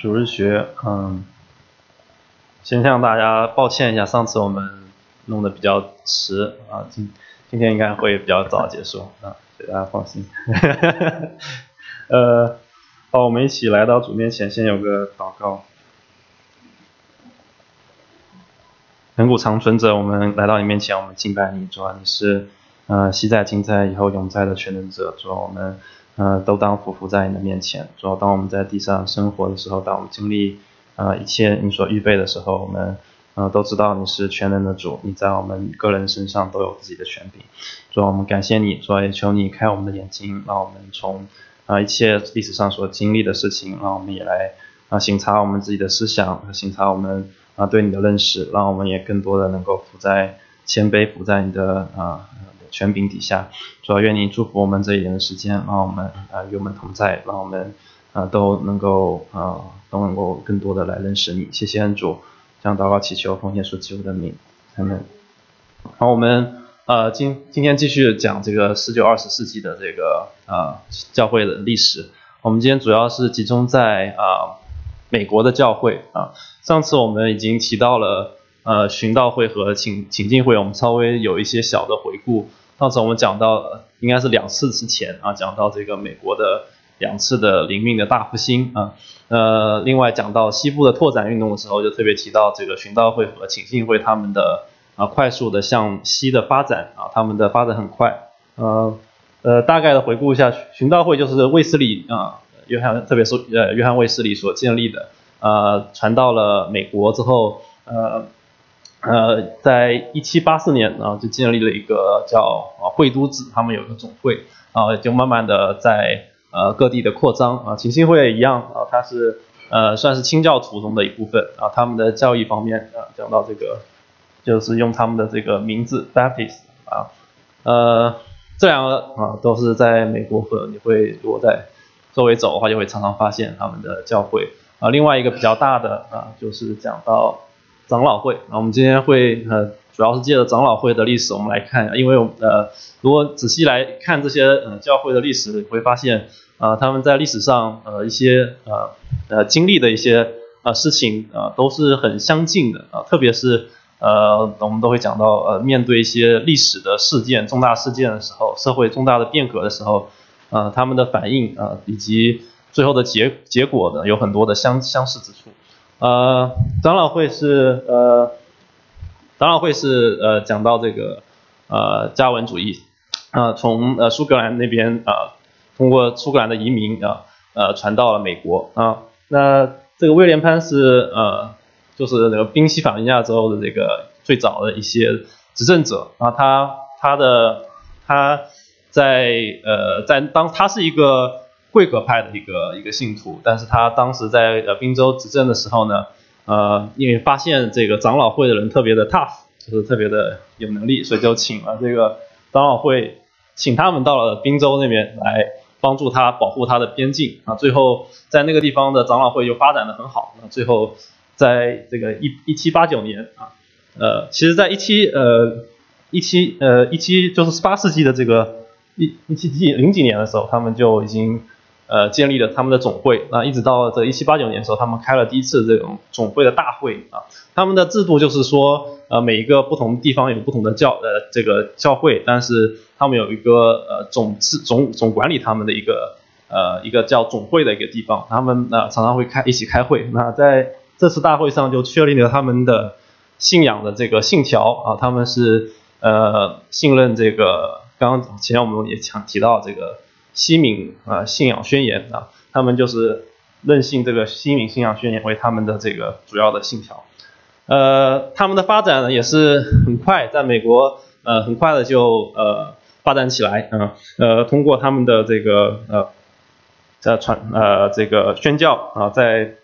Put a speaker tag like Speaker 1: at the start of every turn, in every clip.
Speaker 1: 主日学，嗯，先向大家抱歉一下，上次我们弄得比较迟啊，今今天应该会比较早结束啊，大家放心。呃，好，我们一起来到主面前，先有个祷告。恒古长存者，我们来到你面前，我们敬拜你，主啊，你是呃昔在、今在、以后永在的全能者，主啊，我们。呃，都当匍匐在你的面前。主要当我们在地上生活的时候，当我们经历呃一切你所预备的时候，我们呃都知道你是全能的主，你在我们个人身上都有自己的权柄。主要我们感谢你，主要也求你开我们的眼睛，让我们从啊一切历史上所经历的事情，让我们也来啊省察我们自己的思想，省察我们啊对你的认识，让我们也更多的能够伏在谦卑，伏在你的啊。权柄底下，主要愿你祝福我们这一年的时间，让我们啊与我们同在，让我们啊都能够啊都能够更多的来认识你。谢谢恩主，将祷告祈求奉献属基督的名，阿门。好，我们呃今今天继续讲这个十九二十世纪的这个啊教会的历史。我们今天主要是集中在啊美国的教会啊。上次我们已经提到了呃寻道会和请请进会，我们稍微有一些小的回顾。上次我们讲到，应该是两次之前啊，讲到这个美国的两次的灵命的大复兴啊，呃，另外讲到西部的拓展运动的时候，就特别提到这个寻道会和请信会他们的啊快速的向西的发展啊，他们的发展很快，呃呃，大概的回顾一下，寻道会就是卫斯理啊，约翰，特别是呃约翰卫斯理所建立的，呃，传到了美国之后，呃。呃，在一七八四年啊，就建立了一个叫啊会都制，他们有一个总会啊，就慢慢的在呃各地的扩张啊，请信会也一样啊，它是呃算是清教徒中的一部分啊，他们的教义方面啊，讲到这个就是用他们的这个名字 Baptist 啊，呃这两个啊都是在美国和你会如果在周围走的话，就会常常发现他们的教会啊，另外一个比较大的啊就是讲到。长老会啊，我们今天会呃，主要是借着长老会的历史，我们来看，因为呃，如果仔细来看这些呃教会的历史，会发现啊，他们在历史上呃一些呃呃经历的一些呃事情啊，都是很相近的啊，特别是呃，我们都会讲到呃，面对一些历史的事件、重大事件的时候，社会重大的变革的时候，呃，他们的反应啊，以及最后的结结果呢，有很多的相相似之处。呃，长老会是呃，长老会是呃讲到这个呃加文主义啊，从呃苏格兰那边啊，通过苏格兰的移民啊呃传到了美国啊。那这个威廉潘是呃就是那个宾夕法尼亚州的这个最早的一些执政者啊，他他的他在呃在当他是一个。贵格派的一个一个信徒，但是他当时在呃宾州执政的时候呢，呃，因为发现这个长老会的人特别的 tough，就是特别的有能力，所以就请了这个长老会，请他们到了宾州那边来帮助他保护他的边境啊。最后在那个地方的长老会就发展的很好，那最后在这个一一七八九年啊，呃，其实在一七呃一七呃一七就是十八世纪的这个一一七几零几年的时候，他们就已经。呃，建立了他们的总会啊，一直到这一七八九年的时候，他们开了第一次这种总会的大会啊。他们的制度就是说，呃，每一个不同地方有不同的教呃这个教会，但是他们有一个呃总治总总管理他们的一个呃一个叫总会的一个地方，他们呃常常会开一起开会。那在这次大会上就确立了他们的信仰的这个信条啊，他们是呃信任这个刚刚前面我们也强提到这个。西敏啊，信仰宣言啊，他们就是任性这个西敏信仰宣言为他们的这个主要的信条。呃，他们的发展呢也是很快，在美国呃很快的就呃发展起来啊，呃通过他们的这个呃在传呃这个宣教啊，在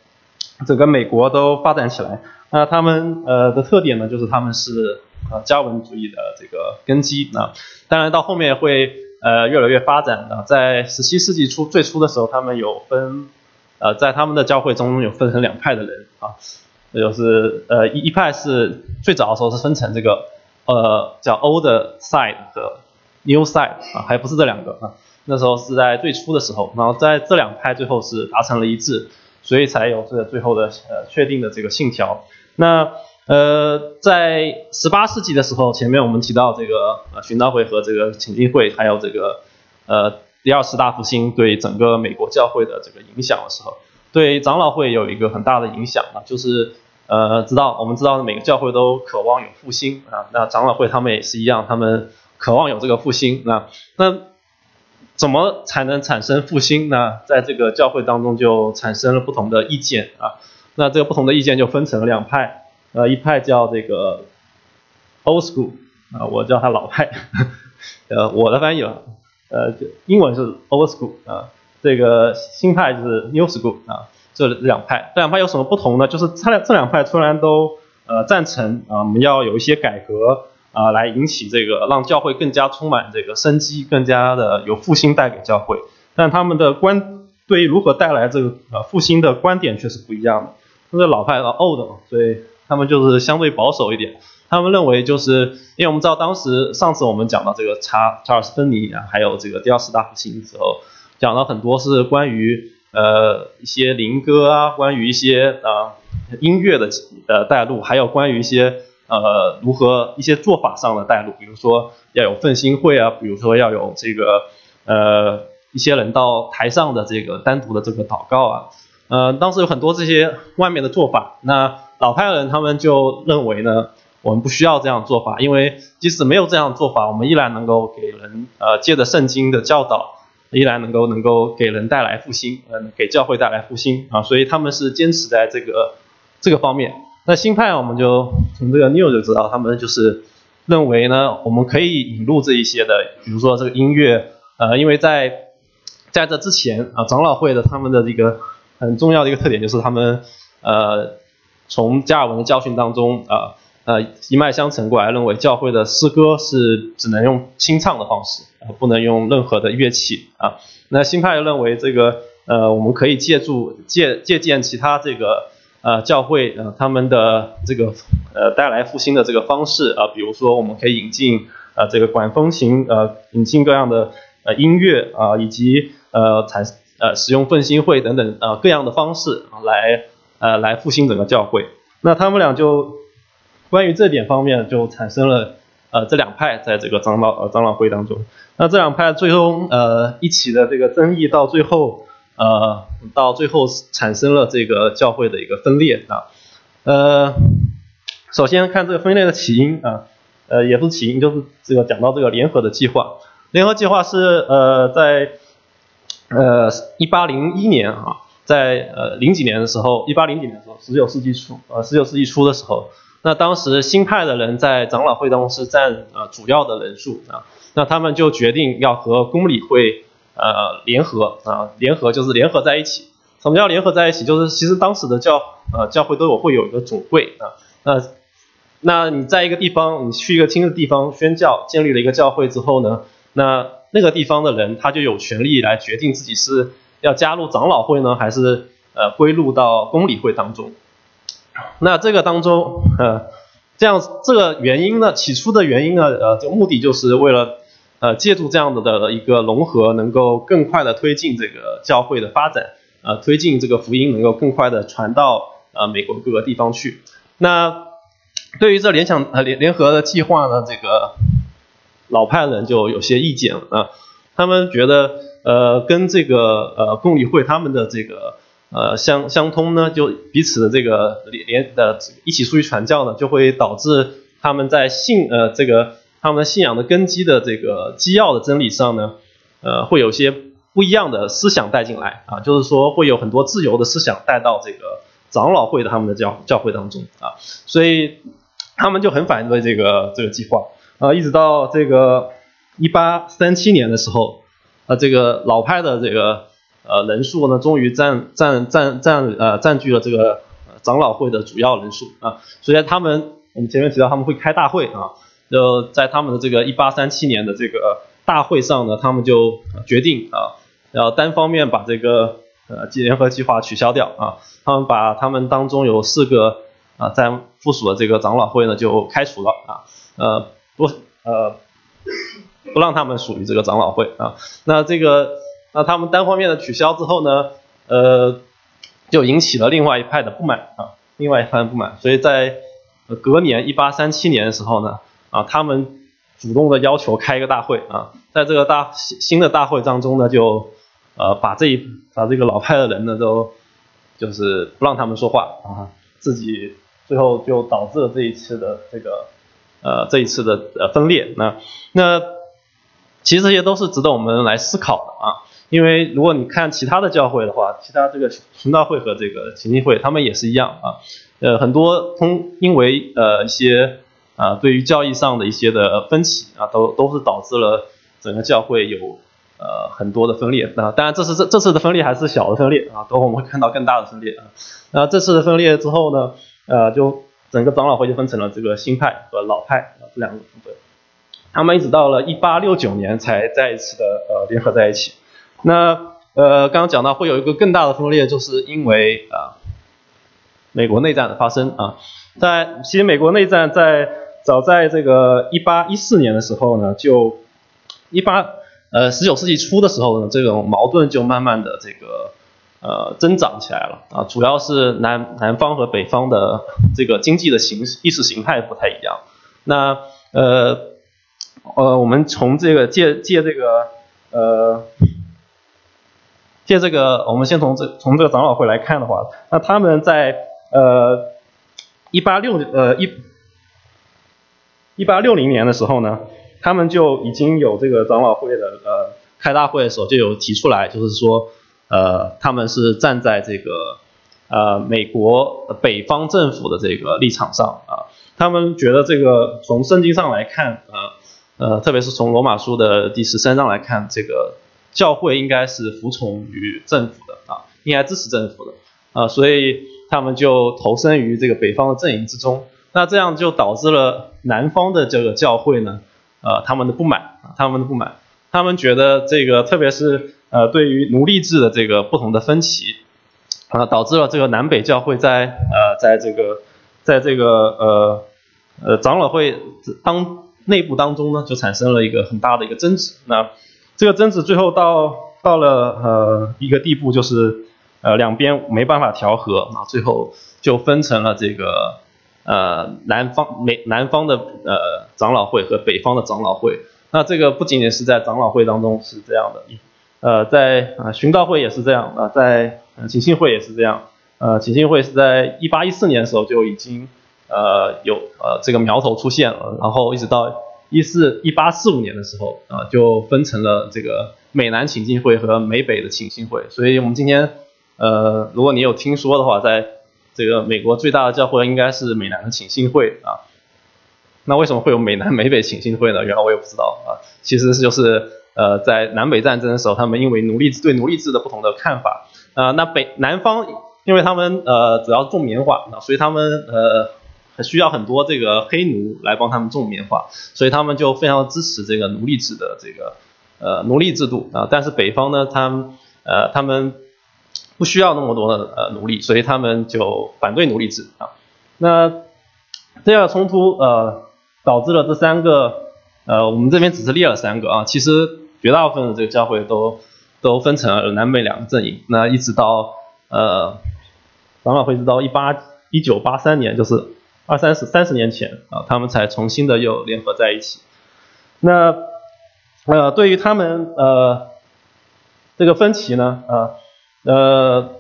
Speaker 1: 整个美国都发展起来。那他们呃的特点呢，就是他们是呃加文主义的这个根基啊，当然到后面会。呃，越来越发展的，在十七世纪初最初的时候，他们有分，呃，在他们的教会中有分成两派的人啊，就是呃一一派是最早的时候是分成这个呃叫 Old Side 和 New Side 啊，还不是这两个啊，那时候是在最初的时候，然后在这两派最后是达成了一致，所以才有这个最后的呃确定的这个信条。那呃，在十八世纪的时候，前面我们提到这个呃寻道会和这个请进会，还有这个呃第二次大复兴对整个美国教会的这个影响的时候，对长老会有一个很大的影响啊，就是呃知道我们知道每个教会都渴望有复兴啊，那长老会他们也是一样，他们渴望有这个复兴啊，那怎么才能产生复兴呢？在这个教会当中就产生了不同的意见啊，那这个不同的意见就分成了两派。呃，一派叫这个 old school 啊，我叫它老派，呃，我的翻译了，呃，英文是 old school 啊，这个新派就是 new school 啊，这两派，这两派有什么不同呢？就是它俩这两派突然都呃赞成啊，我们要有一些改革啊，来引起这个让教会更加充满这个生机，更加的有复兴带给教会，但他们的观对于如何带来这个呃复兴的观点却是不一样的，这是老派的 old 嘛，所以。他们就是相对保守一点，他们认为就是因为我们知道当时上次我们讲到这个查查尔斯芬尼啊，还有这个第二次大复兴的时候，讲了很多是关于呃一些灵歌啊，关于一些呃音乐的呃带路，还有关于一些呃如何一些做法上的带路，比如说要有奋兴会啊，比如说要有这个呃一些人到台上的这个单独的这个祷告啊，呃当时有很多这些外面的做法，那。老派的人他们就认为呢，我们不需要这样做法，因为即使没有这样做法，我们依然能够给人呃借着圣经的教导，依然能够能够给人带来复兴，嗯，给教会带来复兴啊，所以他们是坚持在这个这个方面。那新派我们就从这个 New 就知道，他们就是认为呢，我们可以引入这一些的，比如说这个音乐，呃，因为在在这之前啊，长老会的他们的这个很重要的一个特点就是他们呃。从加尔文的教训当中，啊呃一脉相承过来，认为教会的诗歌是只能用清唱的方式，呃不能用任何的乐器啊。那新派认为这个呃我们可以借助借借鉴其他这个呃教会呃他们的这个呃带来复兴的这个方式啊，比如说我们可以引进呃这个管风琴呃引进各样的呃音乐啊以及呃产呃使用奋兴会等等呃各样的方式来。呃，来复兴整个教会，那他们俩就关于这点方面就产生了呃这两派在这个长老呃长老会当中，那这两派最终呃一起的这个争议到最后呃到最后产生了这个教会的一个分裂啊，呃首先看这个分裂的起因啊，呃也不是起因，就是这个讲到这个联合的计划，联合计划是呃在呃一八零一年啊。在呃零几年的时候，一八零几年的时候，十九世纪初，呃十九世纪初的时候，那当时新派的人在长老会当中是占呃主要的人数啊，那他们就决定要和公理会呃联合啊，联合就是联合在一起。什么叫联合在一起？就是其实当时的教呃教会都有会有一个总会啊，那那你在一个地方，你去一个新的地方宣教，建立了一个教会之后呢，那那个地方的人他就有权利来决定自己是。要加入长老会呢，还是呃归入到公理会当中？那这个当中，呃，这样这个原因呢，起初的原因呢，呃，这个目的就是为了呃借助这样的的一个融合，能够更快的推进这个教会的发展，呃，推进这个福音能够更快的传到呃美国各个地方去。那对于这联想呃联联合的计划呢，这个老派人就有些意见了啊，他们觉得。呃，跟这个呃共理会他们的这个呃相相通呢，就彼此的这个连连的一起出去传教呢，就会导致他们在信呃这个他们信仰的根基的这个基要的真理上呢，呃会有些不一样的思想带进来啊，就是说会有很多自由的思想带到这个长老会的他们的教教会当中啊，所以他们就很反对这个这个计划啊，一直到这个一八三七年的时候。那这个老派的这个呃人数呢，终于占占占占呃占据了这个长老会的主要人数啊，所以他们我们前面提到他们会开大会啊，就在他们的这个一八三七年的这个大会上呢，他们就决定啊，要单方面把这个呃联合计划取消掉啊，他们把他们当中有四个啊在附属的这个长老会呢就开除了啊，呃不呃。不让他们属于这个长老会啊，那这个那他们单方面的取消之后呢，呃，就引起了另外一派的不满啊，另外一派的不满，所以在隔年一八三七年的时候呢，啊，他们主动的要求开一个大会啊，在这个大新的大会当中呢，就呃把这一把这个老派的人呢都就是不让他们说话啊，自己最后就导致了这一次的这个呃这一次的呃分裂。那那其实这些都是值得我们来思考的啊。因为如果你看其他的教会的话，其他这个寻道会和这个行进会，他们也是一样啊。呃，很多通因为呃一些啊对于教义上的一些的分歧啊，都都是导致了整个教会有呃很多的分裂。那当然这次这这次的分裂还是小的分裂啊，等会我们会看到更大的分裂啊。那这次的分裂之后呢，呃，就整个长老会就分成了这个新派和老派啊这两个部分。他们一直到了一八六九年才再一次的呃联合在一起。那呃，刚刚讲到会有一个更大的分裂，就是因为啊，美国内战的发生啊，在其实美国内战在早在这个一八一四年的时候呢，就一八呃十九世纪初的时候呢，这种矛盾就慢慢的这个呃增长起来了啊，主要是南南方和北方的这个经济的形意识形态不太一样。那呃呃，我们从这个借借这个呃。借这个，我们先从这从这个长老会来看的话，那他们在呃一八六呃一一八六零年的时候呢，他们就已经有这个长老会的呃开大会的时候就有提出来，就是说呃他们是站在这个呃美国北方政府的这个立场上啊，他们觉得这个从圣经上来看呃呃特别是从罗马书的第十三章来看这个。教会应该是服从于政府的啊，应该支持政府的啊，所以他们就投身于这个北方的阵营之中。那这样就导致了南方的这个教会呢，呃，他们的不满，他们的不满，他们觉得这个特别是呃对于奴隶制的这个不同的分歧啊，导致了这个南北教会在呃在这个在这个呃呃长老会当内部当中呢，就产生了一个很大的一个争执。那这个争执最后到到了呃一个地步，就是呃两边没办法调和啊，最后就分成了这个呃南方美南方的呃长老会和北方的长老会。那这个不仅仅是在长老会当中是这样的，呃在啊寻道会也是这样啊，在锦信会也是这样。呃锦信会是在一八一四年的时候就已经呃有呃这个苗头出现了，然后一直到。一四一八四五年的时候啊，就分成了这个美南请进会和美北的请信会。所以，我们今天呃，如果你有听说的话，在这个美国最大的教会应该是美南的请信会啊。那为什么会有美南美北请信会呢？原来我也不知道啊。其实就是呃，在南北战争的时候，他们因为奴隶制对奴隶制的不同的看法啊，那北南方因为他们呃主要种棉花，所以他们呃。需要很多这个黑奴来帮他们种棉花，所以他们就非常支持这个奴隶制的这个呃奴隶制度啊。但是北方呢，他们呃他们不需要那么多的呃奴隶，所以他们就反对奴隶制啊。那这样冲突呃导致了这三个呃我们这边只是列了三个啊，其实绝大部分的这个教会都都分成了南北两个阵营。那一直到呃长老会直到一八一九八三年就是。二三十三十年前啊，他们才重新的又联合在一起。那呃，对于他们呃这个分歧呢，呃呃，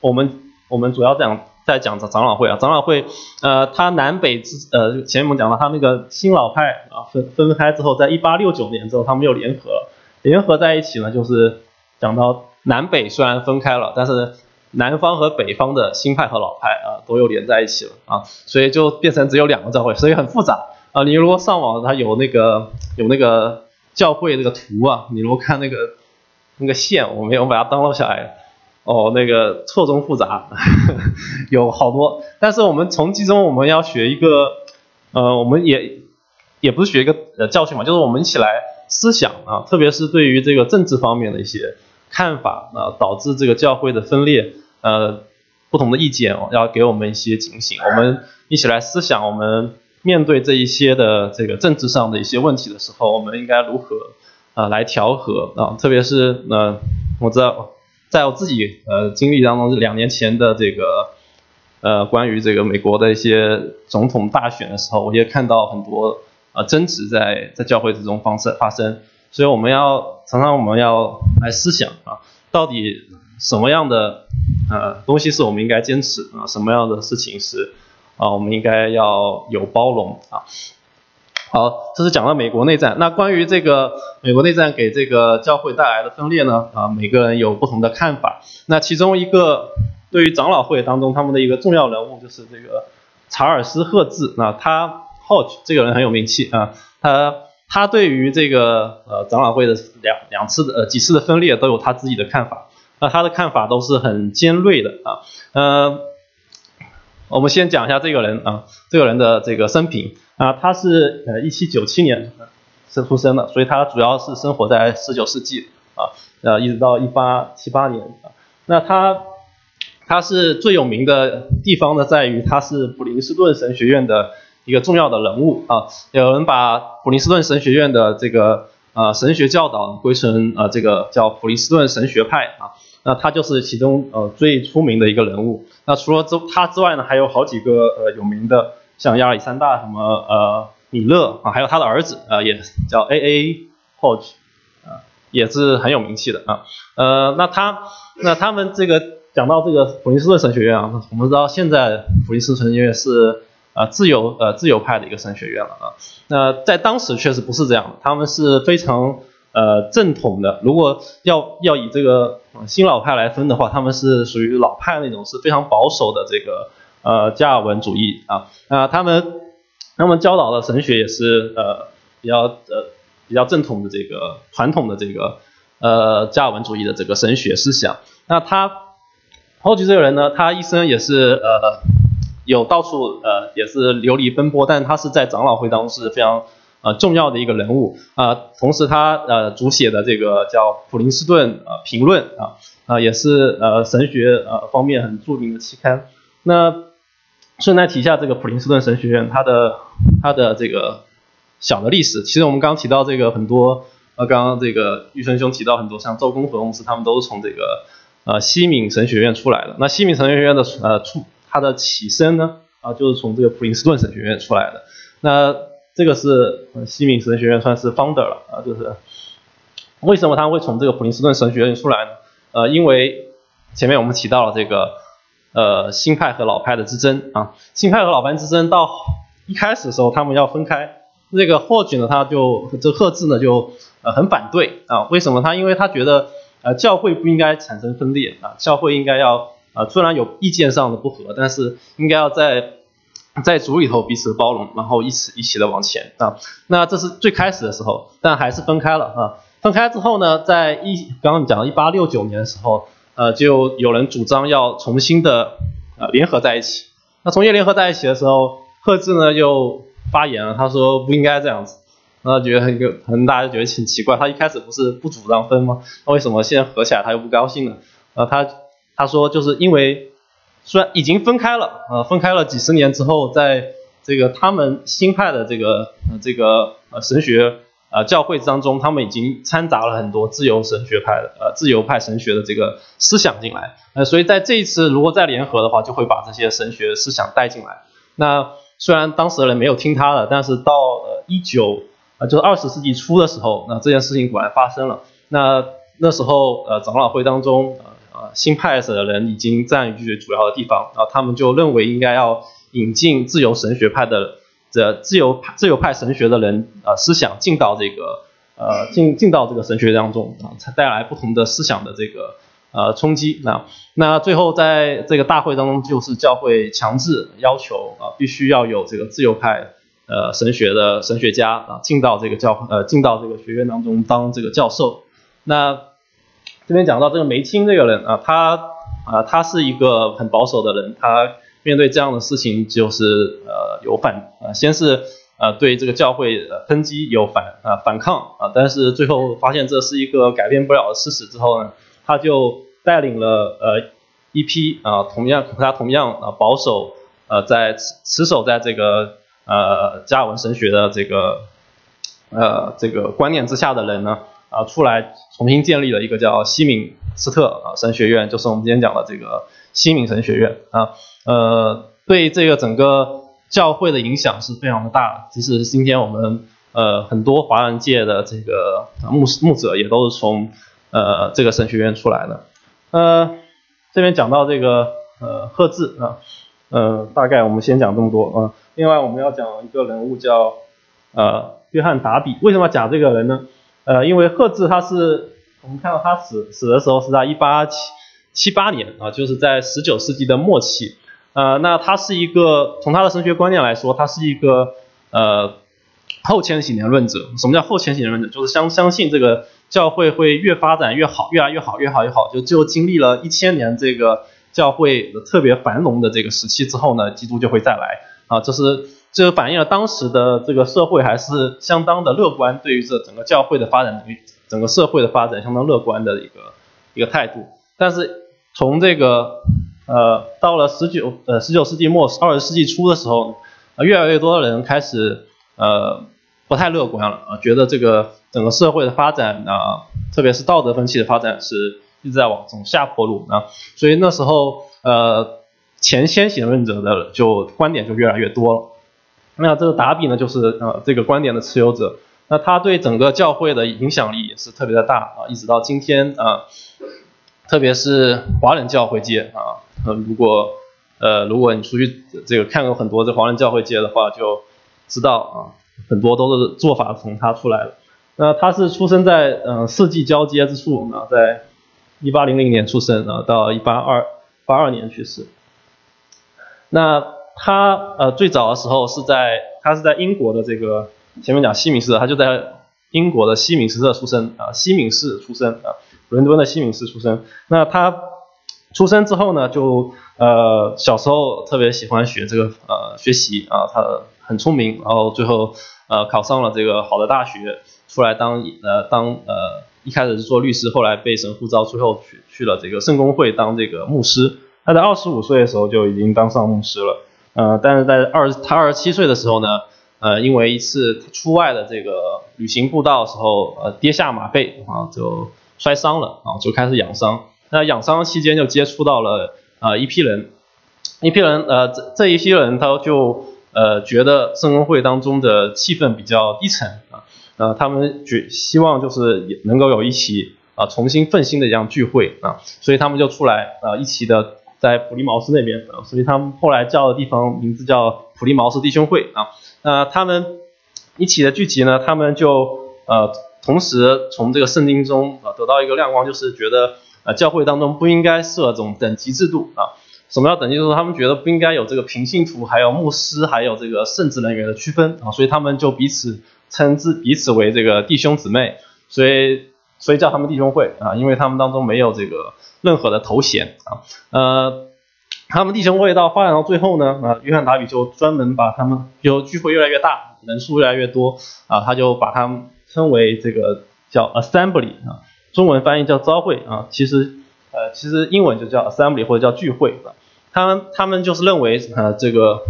Speaker 1: 我们我们主要讲在讲长长老会啊，长老会呃，它南北之呃，前面我们讲了，它那个新老派啊分分开之后，在一八六九年之后，他们又联合，联合在一起呢，就是讲到南北虽然分开了，但是。南方和北方的新派和老派啊，都又连在一起了啊，所以就变成只有两个教会，所以很复杂啊。你如果上网，它有那个有那个教会那个图啊，你如果看那个那个线，我们我把它 down 了下来，哦，那个错综复杂，有好多。但是我们从其中我们要学一个，呃，我们也也不是学一个呃教训嘛，就是我们一起来思想啊，特别是对于这个政治方面的一些看法啊，导致这个教会的分裂。呃，不同的意见要给我们一些警醒，我们一起来思想，我们面对这一些的这个政治上的一些问题的时候，我们应该如何啊来调和啊？特别是呃，我知道在我自己呃经历当中，两年前的这个呃关于这个美国的一些总统大选的时候，我也看到很多呃争执在在教会之中发生发生，所以我们要常常我们要来思想啊，到底什么样的呃东西是我们应该坚持啊，什么样的事情是啊我们应该要有包容啊。好，这是讲到美国内战。那关于这个美国内战给这个教会带来的分裂呢？啊，每个人有不同的看法。那其中一个对于长老会当中他们的一个重要人物就是这个查尔斯·赫兹。那他，hot 这个人很有名气啊。他他对于这个呃长老会的两两次的呃几次的分裂都有他自己的看法。那他的看法都是很尖锐的啊。呃，我们先讲一下这个人啊，这个人的这个生平。啊，他是呃一七九七年生出生的，所以他主要是生活在十九世纪啊，呃一直到一八七八年啊。那他他是最有名的地方呢，在于他是普林斯顿神学院的一个重要的人物啊。有人把普林斯顿神学院的这个呃神学教导归成呃这个叫普林斯顿神学派啊。那他就是其中呃最出名的一个人物。那除了之他之外呢，还有好几个呃有名的。像亚历山大什么呃米勒啊，还有他的儿子呃也叫 A A Hodge 啊，也是很有名气的啊。呃，那他那他们这个讲到这个普林斯顿神学院啊，我们知道现在普林斯顿神学院是啊自由呃自由派的一个神学院了啊。那在当时确实不是这样的，他们是非常呃正统的。如果要要以这个新老派来分的话，他们是属于老派那种是非常保守的这个。呃，加尔文主义啊，那他们他们教导的神学也是呃比较呃比较正统的这个传统的这个呃加尔文主义的这个神学思想。那他后继这个人呢，他一生也是呃有到处呃也是流离奔波，但他是在长老会当中是非常呃重要的一个人物啊。同时他呃主写的这个叫普林斯顿呃评论啊啊也是呃神学呃方面很著名的期刊。那顺带提一下这个普林斯顿神学院，它的它的这个小的历史。其实我们刚提到这个很多，呃，刚刚这个玉生兄提到很多，像周公和公司，他们都是从这个呃西敏神学院出来的。那西敏神学院的呃出它的起身呢，啊，就是从这个普林斯顿神学院出来的。那这个是西敏神学院算是 founder 了啊，就是为什么他会从这个普林斯顿神学院出来呢？呃，因为前面我们提到了这个。呃，新派和老派的之争啊，新派和老派之争到一开始的时候，他们要分开。这个霍举呢，他就这赫兹呢就呃很反对啊。为什么？他因为他觉得呃教会不应该产生分裂啊，教会应该要啊虽然有意见上的不合，但是应该要在在组里头彼此包容，然后一起一起的往前啊。那这是最开始的时候，但还是分开了啊。分开之后呢，在一刚刚讲一八六九年的时候。呃，就有人主张要重新的呃联合在一起。那重新联合在一起的时候，赫兹呢又发言了，他说不应该这样子。那觉得很个，可能大家觉得挺奇怪，他一开始不是不主张分吗？那为什么现在合起来他又不高兴了？呃，他他说就是因为虽然已经分开了，呃，分开了几十年之后，在这个他们新派的这个呃这个呃神学。呃，教会当中，他们已经掺杂了很多自由神学派的，呃，自由派神学的这个思想进来，呃，所以在这一次如果再联合的话，就会把这些神学思想带进来。那虽然当时的人没有听他的，但是到呃一九，呃，就是二十世纪初的时候，那这件事情果然发生了。那那时候，呃，长老会当中，呃呃，新派的人已经占据主要的地方，然后他们就认为应该要引进自由神学派的。这自由自由派神学的人啊思想进到这个呃进进到这个神学当中啊，才带来不同的思想的这个呃冲击。那那最后在这个大会当中，就是教会强制要求啊，必须要有这个自由派呃神学的神学家啊进到这个教呃进到这个学院当中当这个教授。那这边讲到这个梅青这个人啊，他啊他是一个很保守的人，他。面对这样的事情，就是呃有反呃先是呃对这个教会抨击有反啊反抗啊，但是最后发现这是一个改变不了的事实之后呢，他就带领了呃一批啊同样和他同样啊保守呃在持持守在这个呃加尔文神学的这个呃这个观念之下的人呢啊出来重新建立了一个叫西敏斯特啊神学院，就是我们今天讲的这个西敏神学院啊，呃，对这个整个教会的影响是非常的大。即使今天我们呃很多华人界的这个牧牧者也都是从呃这个神学院出来的。呃，这边讲到这个呃赫兹啊，呃大概我们先讲这么多啊。另外我们要讲一个人物叫呃约翰达比，为什么要讲这个人呢？呃，因为赫兹他是我们看到他死死的时候是在一八七七八年啊，就是在十九世纪的末期。呃，那他是一个从他的神学观念来说，他是一个呃后千禧年论者。什么叫后千禧年论者？就是相相信这个教会会越发展越好，越来越好，越好越好。就就经历了一千年这个教会特别繁荣的这个时期之后呢，基督就会再来啊，这是。这反映了当时的这个社会还是相当的乐观，对于这整个教会的发展，整个社会的发展相当乐观的一个一个态度。但是从这个呃到了十九呃十九世纪末二十世纪初的时候，越来越多的人开始呃不太乐观了啊，觉得这个整个社会的发展啊，特别是道德风气的发展是一直在往走下坡路啊，所以那时候呃前先行论者的就观点就越来越多了。那这个达比呢，就是呃这个观点的持有者，那他对整个教会的影响力也是特别的大啊，一直到今天啊，特别是华人教会界啊，呃如果呃如果你出去这个看过很多这华人教会界的话，就知道啊，很多都是做法从他出来的。那他是出生在嗯世纪交接之处啊，在一八零零年出生啊，到一八二八二年去世。那。他呃最早的时候是在他是在英国的这个前面讲西敏寺，他就在英国的西敏斯特出生啊，西敏寺出生啊，伦敦的西敏寺出生。那他出生之后呢，就呃小时候特别喜欢学这个呃学习啊，他很聪明，然后最后呃考上了这个好的大学，出来当呃当呃一开始是做律师，后来被神呼召，最后去去了这个圣公会当这个牧师。他在二十五岁的时候就已经当上牧师了。呃，但是在二他二十七岁的时候呢，呃，因为一次出外的这个旅行步道的时候，呃，跌下马背啊，就摔伤了啊，就开始养伤。那养伤期间就接触到了呃一批人，一批人呃这这一批人他就呃觉得圣公会当中的气氛比较低沉啊，呃他们觉希望就是能够有一起啊重新奋兴的这样聚会啊，所以他们就出来啊一起的。在普利茅斯那边啊，所以他们后来叫的地方名字叫普利茅斯弟兄会啊。那他们一起的聚集呢，他们就呃同时从这个圣经中啊得到一个亮光，就是觉得啊教会当中不应该设这种等级制度啊。什么叫等级制度？他们觉得不应该有这个平信徒、还有牧师、还有这个圣职人员的区分啊。所以他们就彼此称之彼此为这个弟兄姊妹，所以所以叫他们弟兄会啊，因为他们当中没有这个。任何的头衔啊，呃，他们弟兄会到发展到最后呢，啊，约翰达比就专门把他们就聚会越来越大，人数越来越多啊，他就把他们称为这个叫 assembly 啊，中文翻译叫召会啊，其实呃其实英文就叫 assembly 或者叫聚会啊，他们他们就是认为呃这个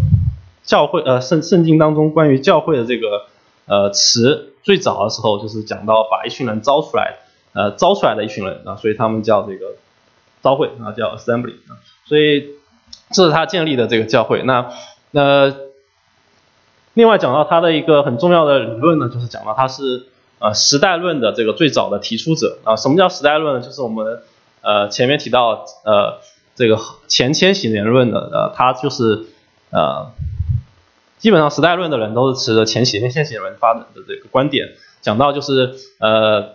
Speaker 1: 教会呃圣圣经当中关于教会的这个呃词最早的时候就是讲到把一群人招出来，呃招出来的一群人啊，所以他们叫这个。教会啊，叫 Assembly 啊，所以这是他建立的这个教会。那那另外讲到他的一个很重要的理论呢，就是讲到他是呃时代论的这个最早的提出者啊。什么叫时代论呢？就是我们呃前面提到呃这个前千禧年论的呃，他就是呃基本上时代论的人都是持着前禧年千禧年发展的这个观点，讲到就是呃。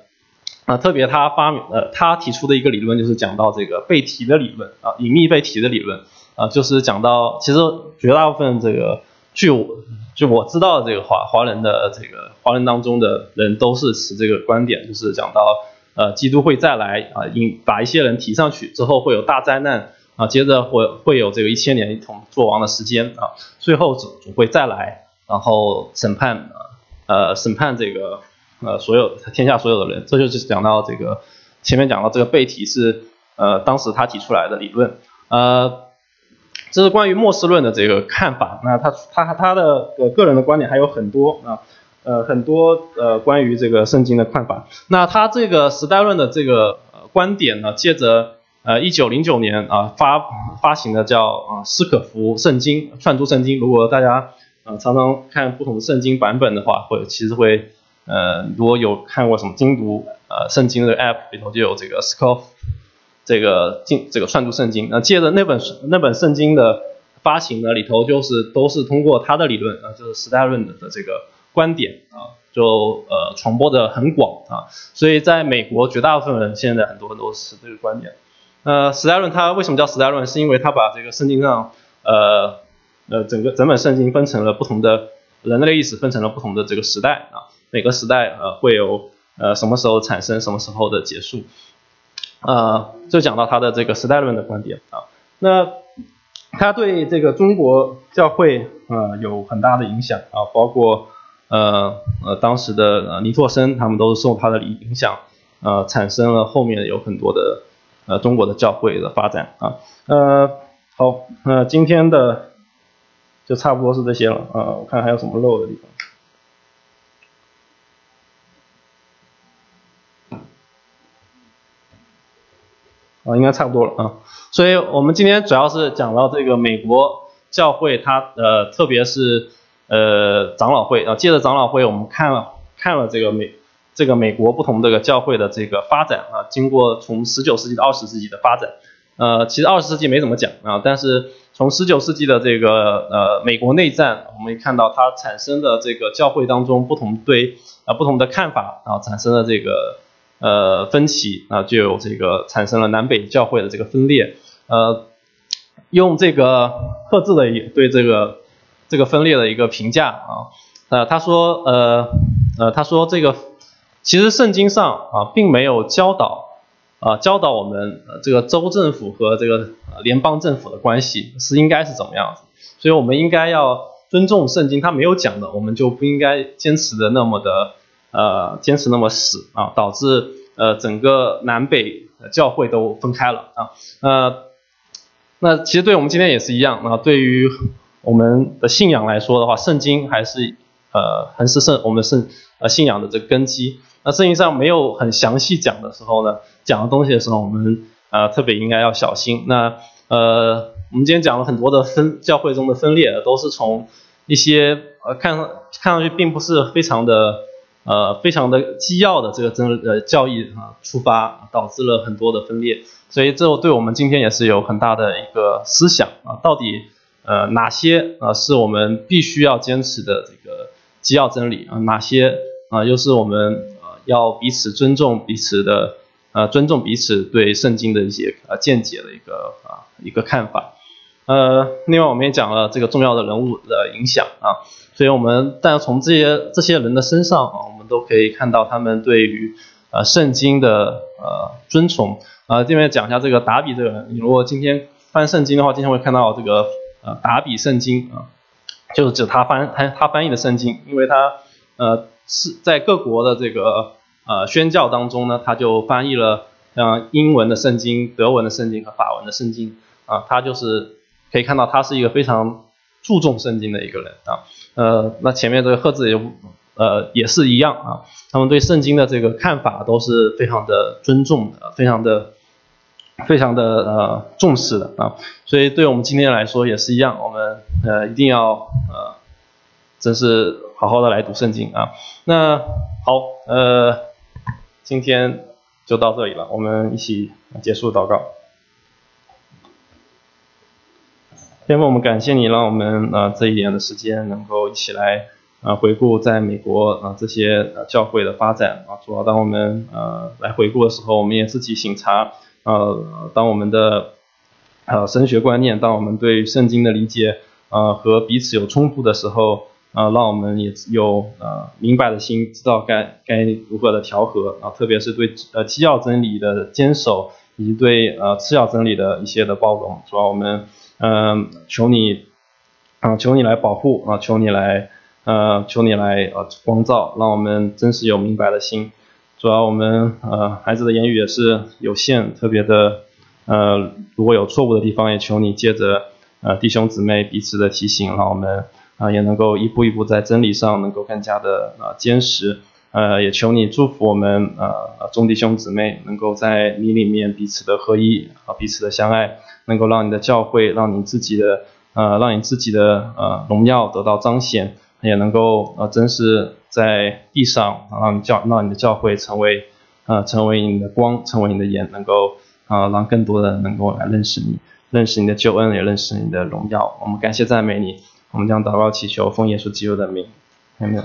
Speaker 1: 啊，特别他发明呃，他提出的一个理论就是讲到这个被提的理论啊，隐秘被提的理论啊，就是讲到其实绝大部分这个据我就我知道的这个华华人的这个华人当中的人都是持这个观点，就是讲到呃基督会再来啊，引把一些人提上去之后会有大灾难啊，接着会会有这个一千年一统做王的时间啊，最后总总会再来，然后审判呃审判这个。呃，所有天下所有的人，这就是讲到这个前面讲到这个背题是呃当时他提出来的理论，呃，这是关于末世论的这个看法。那他他他的个人的观点还有很多啊，呃很多呃关于这个圣经的看法。那他这个时代论的这个观点呢，借着呃一九零九年啊发发行的叫啊斯可夫圣经串珠圣经。如果大家呃常常看不同的圣经版本的话，会其实会呃如果有看过什么精读呃圣经的 app 里头就有这个 s c o f 这个经这个串珠圣经。那借着那本那本圣经的。发行呢里头就是都是通过他的理论啊，就是时代论的的这个观点啊，就呃传播的很广啊，所以在美国绝大部分人现在很多人都是这个观点。呃，时代论它为什么叫时代论？是因为它把这个圣经上呃呃整个整本圣经分成了不同的人类历史分成了不同的这个时代啊，每个时代呃会有呃什么时候产生，什么时候的结束，呃就讲到他的这个时代论的观点啊，那。他对这个中国教会呃有很大的影响啊，包括呃呃当时的尼托生他们都是受他的影响，呃产生了后面有很多的呃中国的教会的发展啊呃好那今天的就差不多是这些了啊，我看还有什么漏的地方。啊，应该差不多了啊，所以我们今天主要是讲到这个美国教会，它呃，特别是呃长老会啊，借着长老会，我们看了看了这个美这个美国不同这个教会的这个发展啊，经过从十九世纪到二十世纪的发展，呃，其实二十世纪没怎么讲啊，但是从十九世纪的这个呃美国内战，我们看到它产生的这个教会当中不同对啊不同的看法啊，产生了这个。呃，分歧啊，就有这个产生了南北教会的这个分裂。呃，用这个赫字的对这个这个分裂的一个评价啊，呃，他说，呃呃，他说这个其实圣经上啊，并没有教导啊教导我们这个州政府和这个联邦政府的关系是应该是怎么样子，所以我们应该要尊重圣经，他没有讲的，我们就不应该坚持的那么的。呃，坚持那么死啊，导致呃整个南北教会都分开了啊。呃，那其实对我们今天也是一样啊。对于我们的信仰来说的话，圣经还是呃还是圣我们圣呃信仰的这个根基。那圣经上没有很详细讲的时候呢，讲的东西的时候，我们呃特别应该要小心。那呃，我们今天讲了很多的分教会中的分裂，都是从一些呃看看上去并不是非常的。呃，非常的基要的这个真呃教义啊出发，导致了很多的分裂，所以这对我们今天也是有很大的一个思想啊，到底呃哪些啊是我们必须要坚持的这个基要真理啊，哪些啊又是我们要彼此尊重彼此的呃尊重彼此对圣经的一些呃见解的一个啊一个看法，呃，另外我们也讲了这个重要的人物的影响啊。所以我们但从这些这些人的身上啊，我们都可以看到他们对于呃圣经的呃尊崇啊。这边讲一下这个达比这个人，你如果今天翻圣经的话，经常会看到这个呃达比圣经啊，就是指他翻他他翻译的圣经，因为他呃是在各国的这个呃宣教当中呢，他就翻译了像英文的圣经、德文的圣经和法文的圣经啊，他就是可以看到他是一个非常注重圣经的一个人啊。呃，那前面这个赫字也呃也是一样啊，他们对圣经的这个看法都是非常的尊重的，非常的非常的呃重视的啊，所以对我们今天来说也是一样，我们呃一定要呃真是好好的来读圣经啊。那好，呃，今天就到这里了，我们一起结束祷告。天父，我们感谢你，让我们呃这一年的时间能够一起来呃回顾在美国啊这些教会的发展啊。主要当我们呃来回顾的时候，我们也自己醒察呃当我们的呃神学观念，当我们对圣经的理解呃和彼此有冲突的时候啊，让我们也有呃明白的心，知道该该如何的调和啊，特别是对呃基要真理的坚守，以及对呃次要真理的一些的包容。主要我们。嗯，求你，啊，求你来保护啊，求你来，呃，求你来呃光照，让我们真实有明白的心。主要我们呃孩子的言语也是有限，特别的呃如果有错误的地方，也求你借着呃弟兄姊妹彼此的提醒，让我们啊，也能够一步一步在真理上能够更加的啊坚实。呃，也求你祝福我们呃众弟兄姊妹能够在你里面彼此的合一啊，彼此的相爱，能够让你的教会，让你自己的呃，让你自己的呃荣耀得到彰显，也能够呃真是在地上让你教让你的教会成为呃成为你的光，成为你的眼，能够啊让更多的人能够来认识你，认识你的救恩，也认识你的荣耀。我们感谢赞美你，我们将祷告祈求奉耶稣基督的名，有没有？